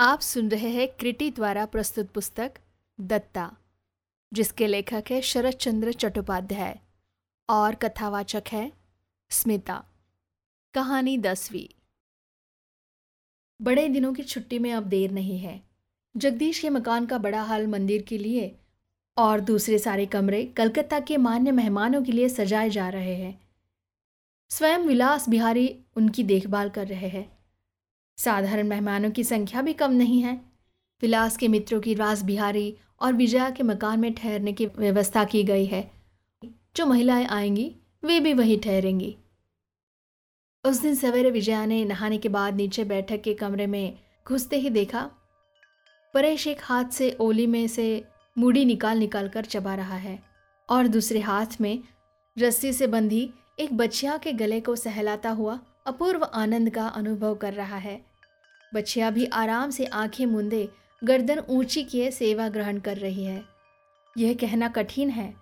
आप सुन रहे हैं क्रिटी द्वारा प्रस्तुत पुस्तक दत्ता, जिसके लेखक है शरद चंद्र चट्टोपाध्याय और कथावाचक है स्मिता। कहानी दसवीं। बड़े दिनों की छुट्टी में अब देर नहीं है। जगदीश के मकान का बड़ा हाल मंदिर के लिए और दूसरे सारे कमरे कलकत्ता के मान्य मेहमानों के लिए सजाए जा रहे हैं। स्वयं विलास बिहारी उनकी देखभाल कर रहे हैं। साधारण मेहमानों की संख्या भी कम नहीं है। विलास के मित्रों की रास बिहारी और विजया के मकान में ठहरने की व्यवस्था की गई है। जो महिलाएँ आएँगी, वे भी वहीं ठहरेंगी। उस दिन सवेरे विजया ने नहाने के बाद नीचे बैठक के कमरे में घुसते ही देखा, परेश एक हाथ से ओली में से मूड़ी निकाल निकाल कर चबा रहा है और दूसरे हाथ में रस्सी से बंधी एक बच्चिया के गले को सहलाता हुआ अपूर्व आनंद का अनुभव कर रहा है। बच्चिया भी आराम से आँखें मूंदे, गर्दन ऊँची किए सेवा ग्रहण कर रही है। यह कहना कठिन है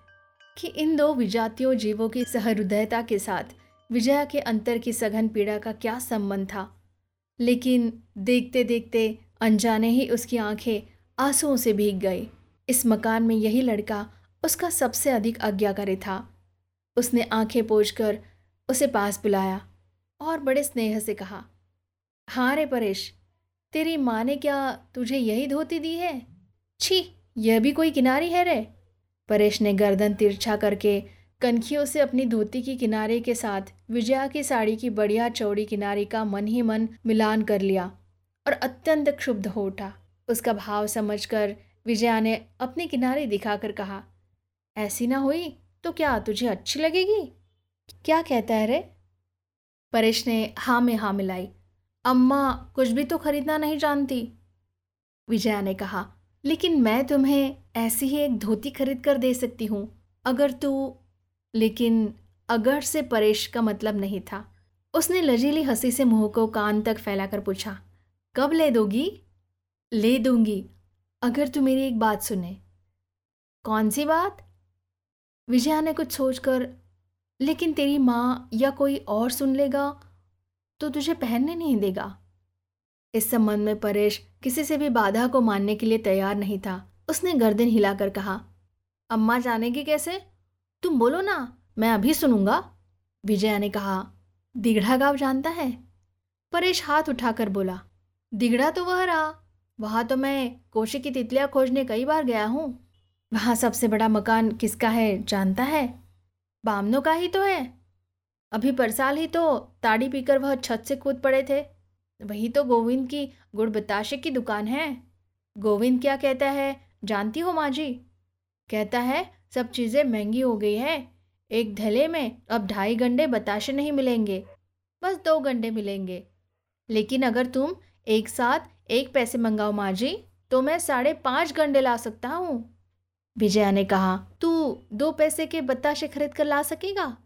कि इन दो विजातियों जीवों की सहृदयता के साथ विजया के अंतर की सघन पीड़ा का क्या संबंध था? लेकिन देखते देखते अनजाने ही उसकी आँखें आंसुओं से भीग गई। इस मकान में यही लड़का उसका सबसे अधिक आज्ञाकारी था। उसने आँखें पोछ उसे पास बुलाया और बड़े स्नेह से कहा हाँ रे परेश तेरी माँ ने क्या तुझे यही धोती दी है? छी, यह भी कोई किनारी है रे। परेश ने गर्दन तिरछा करके कनखियों से अपनी धोती की किनारे के साथ विजया की साड़ी की बढ़िया चौड़ी किनारी का मन ही मन मिलान कर लिया और अत्यंत क्षुब्ध हो उठा। उसका भाव समझकर विजया ने अपनी किनारे दिखाकर कहा, ऐसी ना हुई तो क्या तुझे अच्छी लगेगी? क्या कहता है रे? परेश ने हाँ में हाँ मिलाई। अम्मा कुछ भी तो खरीदना नहीं जानती। विजया ने कहा, लेकिन मैं तुम्हें ऐसी ही एक धोती खरीद कर दे सकती हूँ, अगर तू लेकिन अगर से परेश का मतलब नहीं था। उसने लजीली हँसी से मुँह को कान तक फैलाकर पूछा, कब ले दोगी? ले दूँगी, अगर तू मेरी एक बात सुने। कौन सी बात? विजया ने कुछ सोचकर, लेकिन तेरी माँ या कोई और सुन लेगा? तो तुझे पहनने नहीं देगा। इस संबंध में परेश किसी से भी बाधा को मानने के लिए तैयार नहीं था। उसने गर्दन हिलाकर कहा, अम्मा जानेगी कैसे? तुम बोलो ना, मैं अभी सुनूँगा। विजया ने कहा दिगड़ा गाँव जानता है? परेश हाथ उठाकर बोला दिगड़ा तो वह रहा। वहाँ तो मैं कोशी की तितलियाँ खोजने कई बार गया हूँ। वहाँ सबसे बड़ा मकान किसका है, जानता है? बामनों का ही तो है। अभी परसाल ही तो ताड़ी पीकर वह छत से कूद पड़े थे। वही तो गोविंद की गुड़ बताशे की दुकान है। गोविंद क्या कहता है? जानती हो माँ जी? कहता है, सब चीज़ें महँगी हो गई है। एक धले में अब ढाई गंडे बताशे नहीं मिलेंगे। बस दो गंडे मिलेंगे। लेकिन अगर तुम एक साथ एक पैसे मंगाओ माँ जी तो मैं साढ़े पाँच गंडे ला सकता हूँ। विजया ने कहा, तू दो पैसे के बताशे खरीद कर ला सकेगा?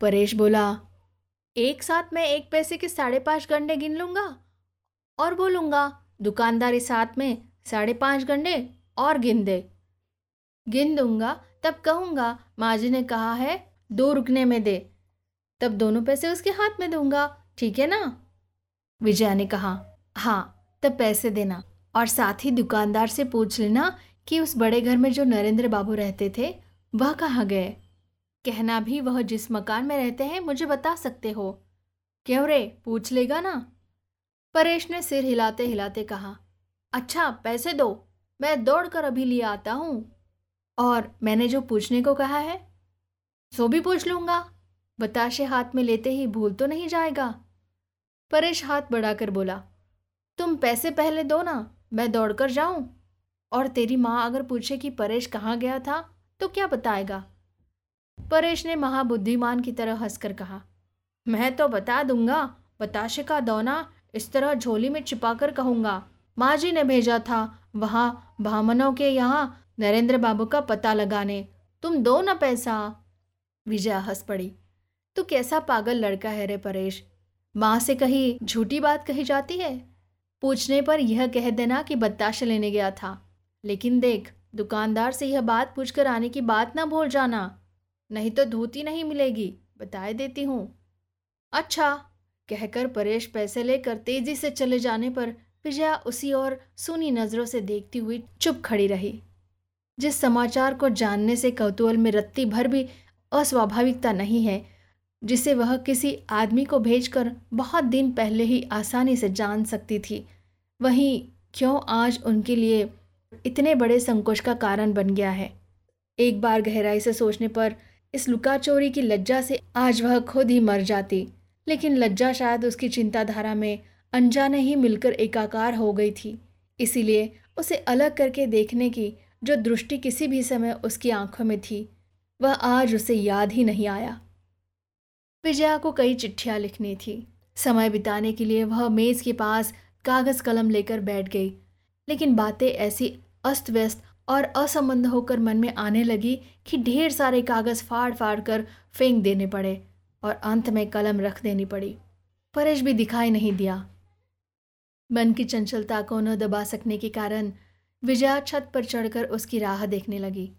परेश बोला, एक साथ मैं एक पैसे के साढ़े पाँच गंडे गिन लूँगा और बोलूँगा, दुकानदारी साथ में साढ़े पाँच गंडे और गिन दे। गिन दूँगा, तब कहूँगा माँ जी ने कहा है, दो रुकने में दे। तब दोनों पैसे उसके हाथ में दूँगा, ठीक है ना? विजया ने कहा हाँ तब पैसे देना और साथ ही दुकानदार से पूछ लेना कि उस बड़े घर में जो नरेंद्र बाबू रहते थे, वह कहाँ गए? कहना भी वह जिस मकान में रहते हैं, मुझे बता सकते हो। क्यों रे? पूछ लेगा ना। परेश ने सिर हिलाते हिलाते कहा अच्छा पैसे दो, मैं दौड़ कर अभी लिए आता हूँ। और मैंने जो पूछने को कहा है, सो भी पूछ लूँगा। बताशे हाथ में लेते ही भूल तो नहीं जाएगा। परेश हाथ बढ़ाकर बोला, तुम पैसे पहले दो ना, मैं दौड़ कर जाऊँ। और तेरी माँ अगर पूछे कि परेश कहाँ गया था तो क्या बताएगा? परेश ने महाबुद्धिमान की तरह हंसकर कहा, मैं तो बता दूँगा, बताशे का दौना इस तरह झोली में छिपाकर कहूँगा। माँ जी ने भेजा था, वहाँ भामनों के यहाँ नरेंद्र बाबू का पता लगाने। तुम दो ना पैसा विजया हंस पड़ी, तू कैसा पागल लड़का है रे परेश? माँ से कही झूठी बात कही जाती है? पूछने पर यह कह देना कि बताशे लेने गया था। लेकिन देख, दुकानदार से यह बात पूछकर आने की बात ना भूल जाना। नहीं तो धोती नहीं मिलेगी, बताए देती हूँ। अच्छा कहकर परेश पैसे लेकर तेज़ी से चले जाने पर विजया उसी ओर सुनी नज़रों से देखती हुई चुप खड़ी रही। जिस समाचार को जानने से कौतूहल में रत्ती भर भी अस्वाभाविकता नहीं है, जिसे वह किसी आदमी को भेजकर बहुत दिन पहले ही आसानी से जान सकती थी, वहीं क्यों आज उनके लिए इतने बड़े संकोच का कारण बन गया है। एक बार गहराई से सोचने पर इस लुका चोरी की लज्जा से आज वह खुद ही मर जाती। लेकिन लज्जा शायद उसकी चिंताधारा में अनजाने ही मिलकर एकाकार हो गई थी। इसीलिए उसे अलग करके देखने की जो दृष्टि किसी भी समय उसकी आँखों में थी, वह आज उसे याद ही नहीं आया। विजया को कई चिट्ठियाँ लिखनी थी। समय बिताने के लिए वह मेज़ के पास कागज़ कलम लेकर बैठ गई। लेकिन बातें ऐसी अस्त व्यस्त और असंबंध होकर मन में आने लगी कि ढेर सारे कागज़ फाड़ फाड़ कर फेंक देने पड़े और अंत में कलम रख देनी पड़ी। परेश भी दिखाई नहीं दिया। मन की चंचलता को न दबा सकने के कारण विजया छत पर चढ़कर उसकी राह देखने लगी।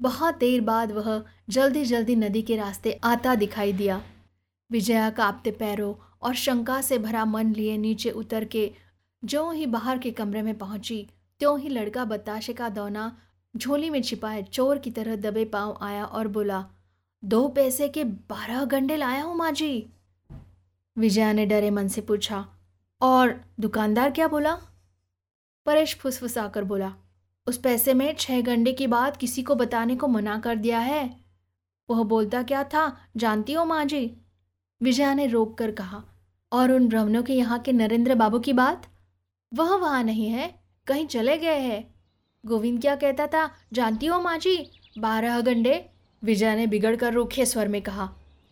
बहुत देर बाद वह जल्दी जल्दी नदी के रास्ते आता दिखाई दिया। विजया कांपते पैरों और शंका से भरा मन लिए नीचे उतर के जो ही बाहर के कमरे में पहुँची त्यों ही लड़का बताशे का दौना झोली में छिपाए चोर की तरह दबे पाँव आया और बोला, दो पैसे के बारह गंडे लाया हूँ माँ जी विजया ने डरे मन से पूछा, और दुकानदार क्या बोला? परेश फुसफुसाकर बोला, उस पैसे में छह गंडे की बात किसी को बताने को मना कर दिया है। वह बोलता क्या था, जानती हो माँ जी विजया ने रोक कर कहा, और उन ब्राह्मणों के यहाँ के नरेंद्र बाबू की बात? वह वहाँ नहीं है। कहीं चले गए हैं। गोविंद क्या कहता था, जानती हो माँ जी, बारह गंडे विजया ने बिगड़ कर रूखे स्वर में कहा,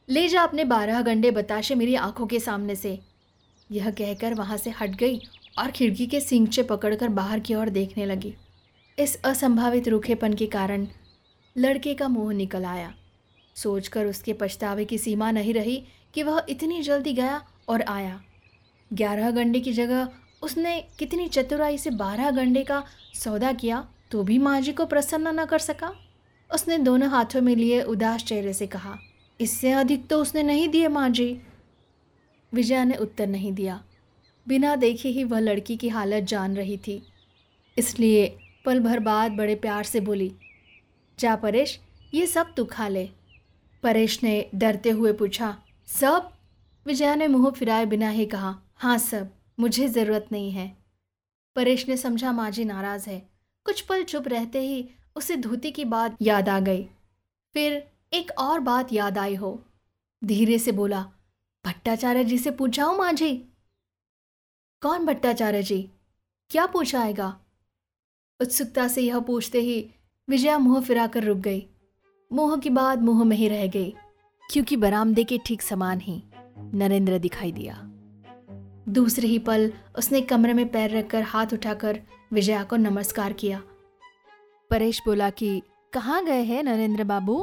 ले जा अपने बारह गंडे बताशे मेरी आँखों के सामने से। यह कहकर वहाँ से हट गई और खिड़की के सिंगचे पकड़कर बाहर की ओर देखने लगी। इस असंभावित रूखेपन के कारण लड़के का मुँह निकल आया। सोचकर उसके पछतावे की सीमा नहीं रही कि वह इतनी जल्दी गया और आया। ग्यारह गंडे की जगह उसने कितनी चतुराई से बारह गंडे का सौदा किया तो भी माँ जी को प्रसन्न न कर सका? उसने दोनों हाथों में लिए उदास चेहरे से कहा, इससे अधिक तो उसने नहीं दिए माँ जी विजया ने उत्तर नहीं दिया। बिना देखे ही वह लड़की की हालत जान रही थी। इसलिए पल भर बाद बड़े प्यार से बोली, जा परेश, ये सब तू खा ले। परेश ने डरते हुए पूछा, सब? विजया ने मुँह फिराए बिना ही कहा हाँ सब। मुझे ज़रूरत नहीं है। परेश ने समझा माँ जी नाराज़ है। कुछ पल चुप रहते ही उसे धोती की बात याद आ गई। फिर एक और बात याद आई हो। धीरे से बोला, भट्टाचार्य जी से पूछाओ माँ जी कौन भट्टाचार्य जी? क्या पूछाएगा उत्सुकता से यह पूछते ही विजया मुँह फिराकर रुक गई। मुँह की बात मुँह में ही रह गई, क्योंकि बरामदे के ठीक समान ही नरेंद्र दिखाई दिया। दूसरे ही पल उसने कमरे में पैर रखकर हाथ उठाकर विजया को नमस्कार किया। परेश बोला कि कहाँ गए हैं नरेंद्र बाबू?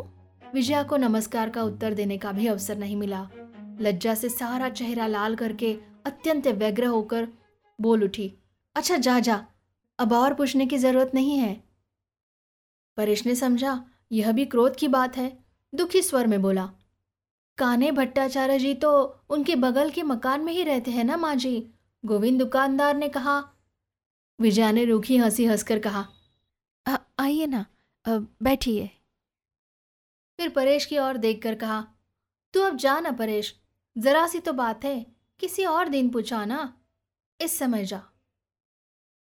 विजया को नमस्कार का उत्तर देने का भी अवसर नहीं मिला। लज्जा से सारा चेहरा लाल करके अत्यंत व्यग्र होकर बोल उठी अच्छा जा जा अब और पूछने की ज़रूरत नहीं है। परेश ने समझा यह भी क्रोध की बात है। दुखी स्वर में बोला काने भट्टाचार्य जी तो उनके बगल के मकान में ही रहते हैं ना माँ जी? गोविंद दुकानदार ने कहा। विजया ने रूखी हँसी हंसकर कहा। आइए ना बैठिए। फिर परेश की ओर देखकर कहा। तू अब जा ना परेश जरा सी तो बात है किसी और दिन पूछा ना इस समय जा।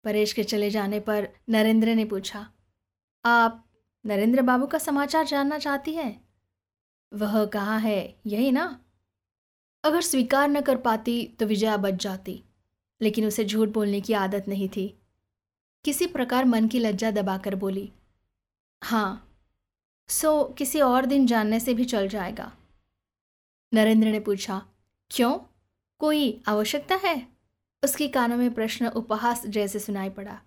परेश के चले जाने पर नरेंद्र ने पूछा। आप नरेंद्र बाबू का समाचार जानना चाहती हैं? वह कहाँ है, यही ना। अगर स्वीकार न कर पाती तो विजया बच जाती, लेकिन उसे झूठ बोलने की आदत नहीं थी। किसी प्रकार मन की लज्जा दबाकर बोली हाँ सो किसी और दिन जानने से भी चल जाएगा। नरेंद्र ने पूछा, क्यों? कोई आवश्यकता है? उसके कानों में प्रश्न उपहास जैसे सुनाई पड़ा।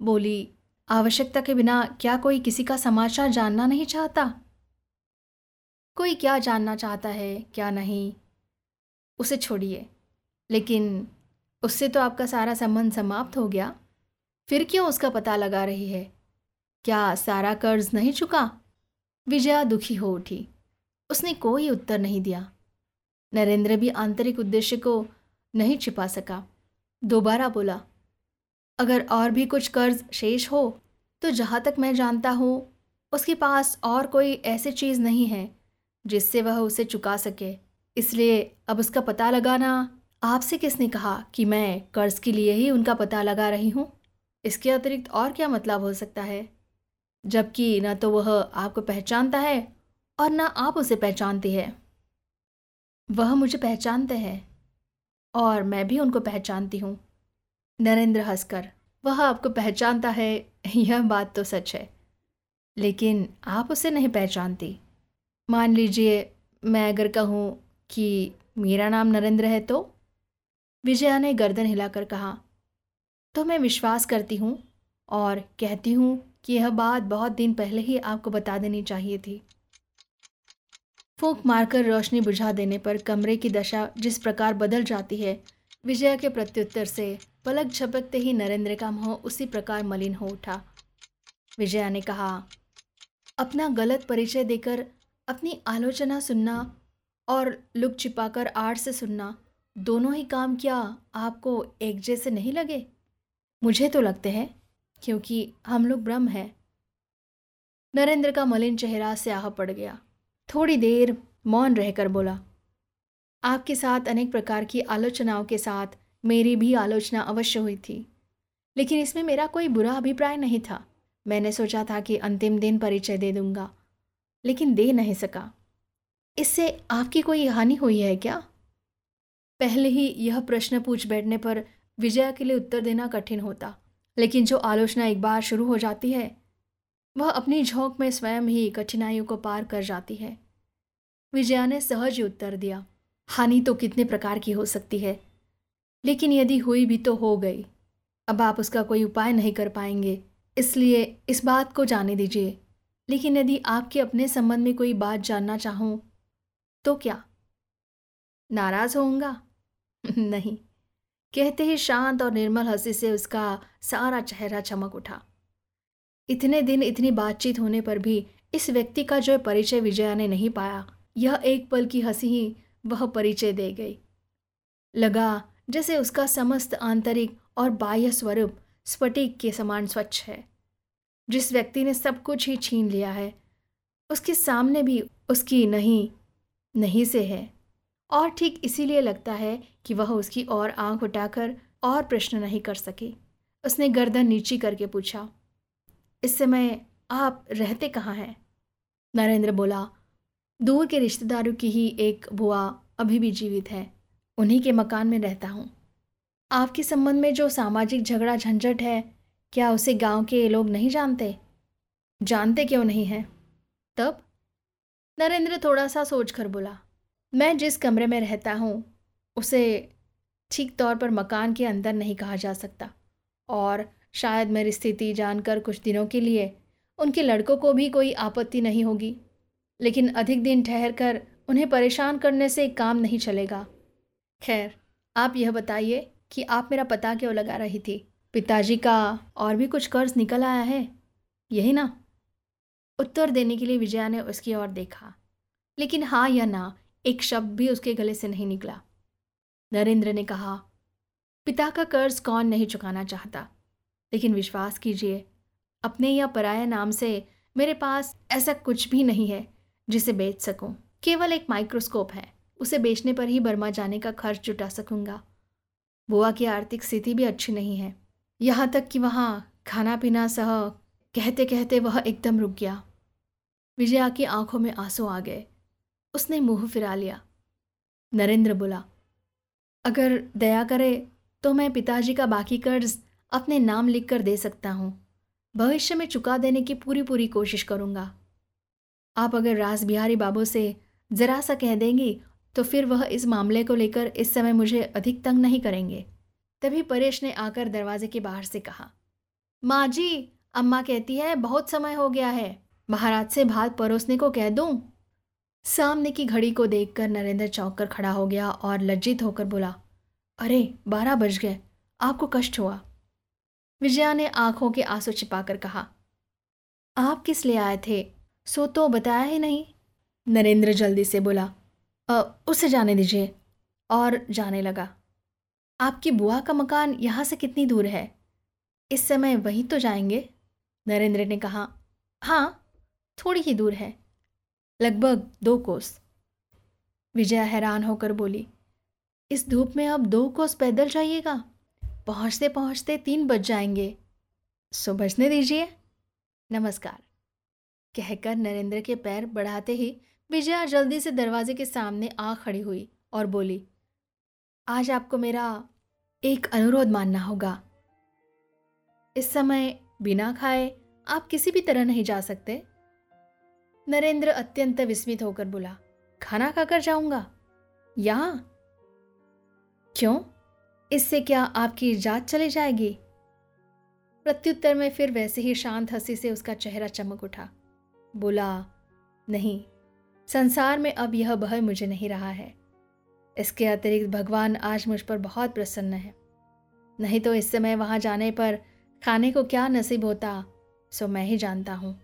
बोली, आवश्यकता के बिना क्या कोई किसी का समाचार जानना नहीं चाहता? कोई क्या जानना चाहता है, क्या नहीं, उसे छोड़िए। लेकिन उससे तो आपका सारा संबंध समाप्त हो गया। फिर क्यों उसका पता लगा रही है? क्या सारा कर्ज नहीं चुका? विजया दुखी हो उठी। उसने कोई उत्तर नहीं दिया। नरेंद्र भी आंतरिक उद्देश्य को नहीं छिपा सका। दोबारा बोला, अगर और भी कुछ कर्ज शेष हो तो जहाँ तक मैं जानता हूँ, उसके पास और कोई ऐसी चीज़ नहीं है। जिससे वह उसे चुका सके। इसलिए अब उसका पता लगाना, आपसे किसने कहा कि मैं कर्ज के लिए ही उनका पता लगा रही हूँ? इसके अतिरिक्त और क्या मतलब हो सकता है? जबकि न तो वह आपको पहचानता है और न आप उसे पहचानती है। वह मुझे पहचानते हैं और मैं भी उनको पहचानती हूँ। नरेंद्र हंसकर, वह आपको पहचानता है, यह बात तो सच है। लेकिन आप उसे नहीं पहचानती। मान लीजिए मैं अगर कहूँ कि मेरा नाम नरेंद्र है तो? विजया ने गर्दन हिलाकर कहा तो मैं विश्वास करती हूँ और कहती हूँ कि यह बात बहुत दिन पहले ही आपको बता देनी चाहिए थी। फूक मारकर रोशनी बुझा देने पर कमरे की दशा जिस प्रकार बदल जाती है, विजया के प्रत्युत्तर से पलक झपकते ही नरेंद्र का मुँह उसी प्रकार मलिन हो उठा। विजया ने कहा, अपना गलत परिचय देकर अपनी आलोचना सुनना और लुक छिपाकर आड़ से सुनना, दोनों ही काम क्या आपको एक जैसे नहीं लगे? मुझे तो लगते हैं, क्योंकि हम लोग ब्रह्म हैं। नरेंद्र का मलिन चेहरा स्याह पड़ गया। थोड़ी देर मौन रहकर बोला, आपके साथ अनेक प्रकार की आलोचनाओं के साथ मेरी भी आलोचना अवश्य हुई थी, लेकिन इसमें मेरा कोई बुरा अभिप्राय नहीं था। मैंने सोचा था कि अंतिम दिन परिचय दे दूँगा। लेकिन दे नहीं सका। इससे आपकी कोई हानि हुई है क्या? पहले ही यह प्रश्न पूछ बैठने पर विजया के लिए उत्तर देना कठिन होता, लेकिन जो आलोचना एक बार शुरू हो जाती है, वह अपनी झोंक में स्वयं ही कठिनाइयों को पार कर जाती है। विजया ने सहज उत्तर दिया, हानि तो कितने प्रकार की हो सकती है, लेकिन यदि हुई भी तो हो गई। अब आप उसका कोई उपाय नहीं कर पाएँगे, इसलिए इस बात को जाने दीजिए। लेकिन यदि आपके अपने संबंध में कोई बात जानना चाहूँ तो क्या? नाराज़ होऊँगा? नहीं। कहते ही शांत और निर्मल हँसी से उसका सारा चेहरा चमक उठा। इतने दिन इतनी बातचीत होने पर भी इस व्यक्ति का जो परिचय विजया ने नहीं पाया, यह एक पल की हँसी ही वह परिचय दे गई। लगा जैसे उसका समस्त आंतरिक और बाह्य स्वरूप स्फटिक के समान स्वच्छ है। जिस व्यक्ति ने सब कुछ ही छीन लिया है, उसके सामने भी उसकी नहीं नहीं से है। और ठीक इसीलिए लगता है कि वह उसकी और आँख उठाकर और प्रश्न नहीं कर सकी। उसने गर्दन नीची करके पूछा, इस समय आप रहते कहाँ हैं? नरेंद्र बोला, दूर के रिश्तेदारों की ही एक बुआ अभी भी जीवित है, उन्हीं के मकान में रहता हूँ। आपके संबंध में जो सामाजिक झगड़ा झंझट है क्या उसे गाँव के ये लोग नहीं जानते? जानते क्यों नहीं हैं? तब नरेंद्र थोड़ा सा सोच कर बोला, मैं जिस कमरे में रहता हूँ, उसे ठीक तौर पर मकान के अंदर नहीं कहा जा सकता। और शायद मेरी स्थिति जानकर कुछ दिनों के लिए उनके लड़कों को भी कोई आपत्ति नहीं होगी। लेकिन अधिक दिन ठहर कर उन्हें परेशान करने से काम नहीं चलेगा। खैर, आप यह बताइए कि आप मेरा पता क्यों लगा रही थी? पिताजी का और भी कुछ कर्ज निकल आया है? यही ना। उत्तर देने के लिए विजया ने उसकी ओर देखा। लेकिन हाँ या ना, एक शब्द भी उसके गले से नहीं निकला। नरेंद्र ने कहा, पिता का कर्ज कौन नहीं चुकाना चाहता? लेकिन विश्वास कीजिए, अपने या पराया नाम से मेरे पास ऐसा कुछ भी नहीं है जिसे बेच सकूँ। केवल एक माइक्रोस्कोप है, उसे बेचने पर ही बर्मा जाने का खर्च जुटा सकूँगा। बुआ की आर्थिक स्थिति भी अच्छी नहीं है। यहाँ तक कि वहाँ खाना पीना सह कहते कहते वह एकदम रुक गया। विजया की आँखों में आँसू आ गए। उसने मुँह फिरा लिया। नरेंद्र बोला, अगर दया करे तो मैं पिताजी का बाकी कर्ज अपने नाम लिख कर दे सकता हूँ। भविष्य में चुका देने की पूरी पूरी कोशिश करूँगा। आप अगर रास बिहारी बाबू से ज़रा सा कह देंगी तो फिर वह इस मामले को लेकर इस समय मुझे अधिक तंग नहीं करेंगे। तभी परेश ने आकर दरवाजे के बाहर से कहा, माँ जी, अम्मा कहती है, बहुत समय हो गया है। महाराज से भात परोसने को कह दूँ? सामने की घड़ी को देखकर नरेंद्र चौंक कर खड़ा हो गया और लज्जित होकर बोला, अरे, बारह बज गए, आपको कष्ट हुआ? विजया ने आँखों के आँसू छिपाकर कहा, आप किस लिए आए थे? सो तो बताया ही नहीं। नरेंद्र जल्दी से बोला उसे जाने दीजिए। और जाने लगा। आपकी बुआ का मकान यहाँ से कितनी दूर है? इस समय वहीं तो जाएँगे? नरेंद्र ने कहा हाँ थोड़ी ही दूर है। लगभग दो कोस। विजया हैरान होकर बोली, इस धूप में अब दो कोस पैदल जाइएगा। पहुँचते पहुँचते तीन बज जाएँगे। सो बजने दीजिए। नमस्कार। कहकर नरेंद्र के पैर बढ़ाते ही विजया जल्दी से दरवाजे के सामने आ खड़ी हुई और बोली आज आपको मेरा एक अनुरोध मानना होगा। इस समय बिना खाए आप किसी भी तरह नहीं जा सकते। नरेंद्र अत्यंत विस्मित होकर बोला, खाना खाकर जाऊँगा? यहाँ? क्यों? इससे क्या आपकी जात चली जाएगी? प्रत्युत्तर में फिर वैसे ही शांत हँसी से उसका चेहरा चमक उठा। बोला, नहीं, संसार में अब यह भय मुझे नहीं रहा है। इसके अतिरिक्त भगवान आज मुझ पर बहुत प्रसन्न है। नहीं तो इस समय वहाँ जाने पर खाने को क्या नसीब होता, सो मैं ही जानता हूँ।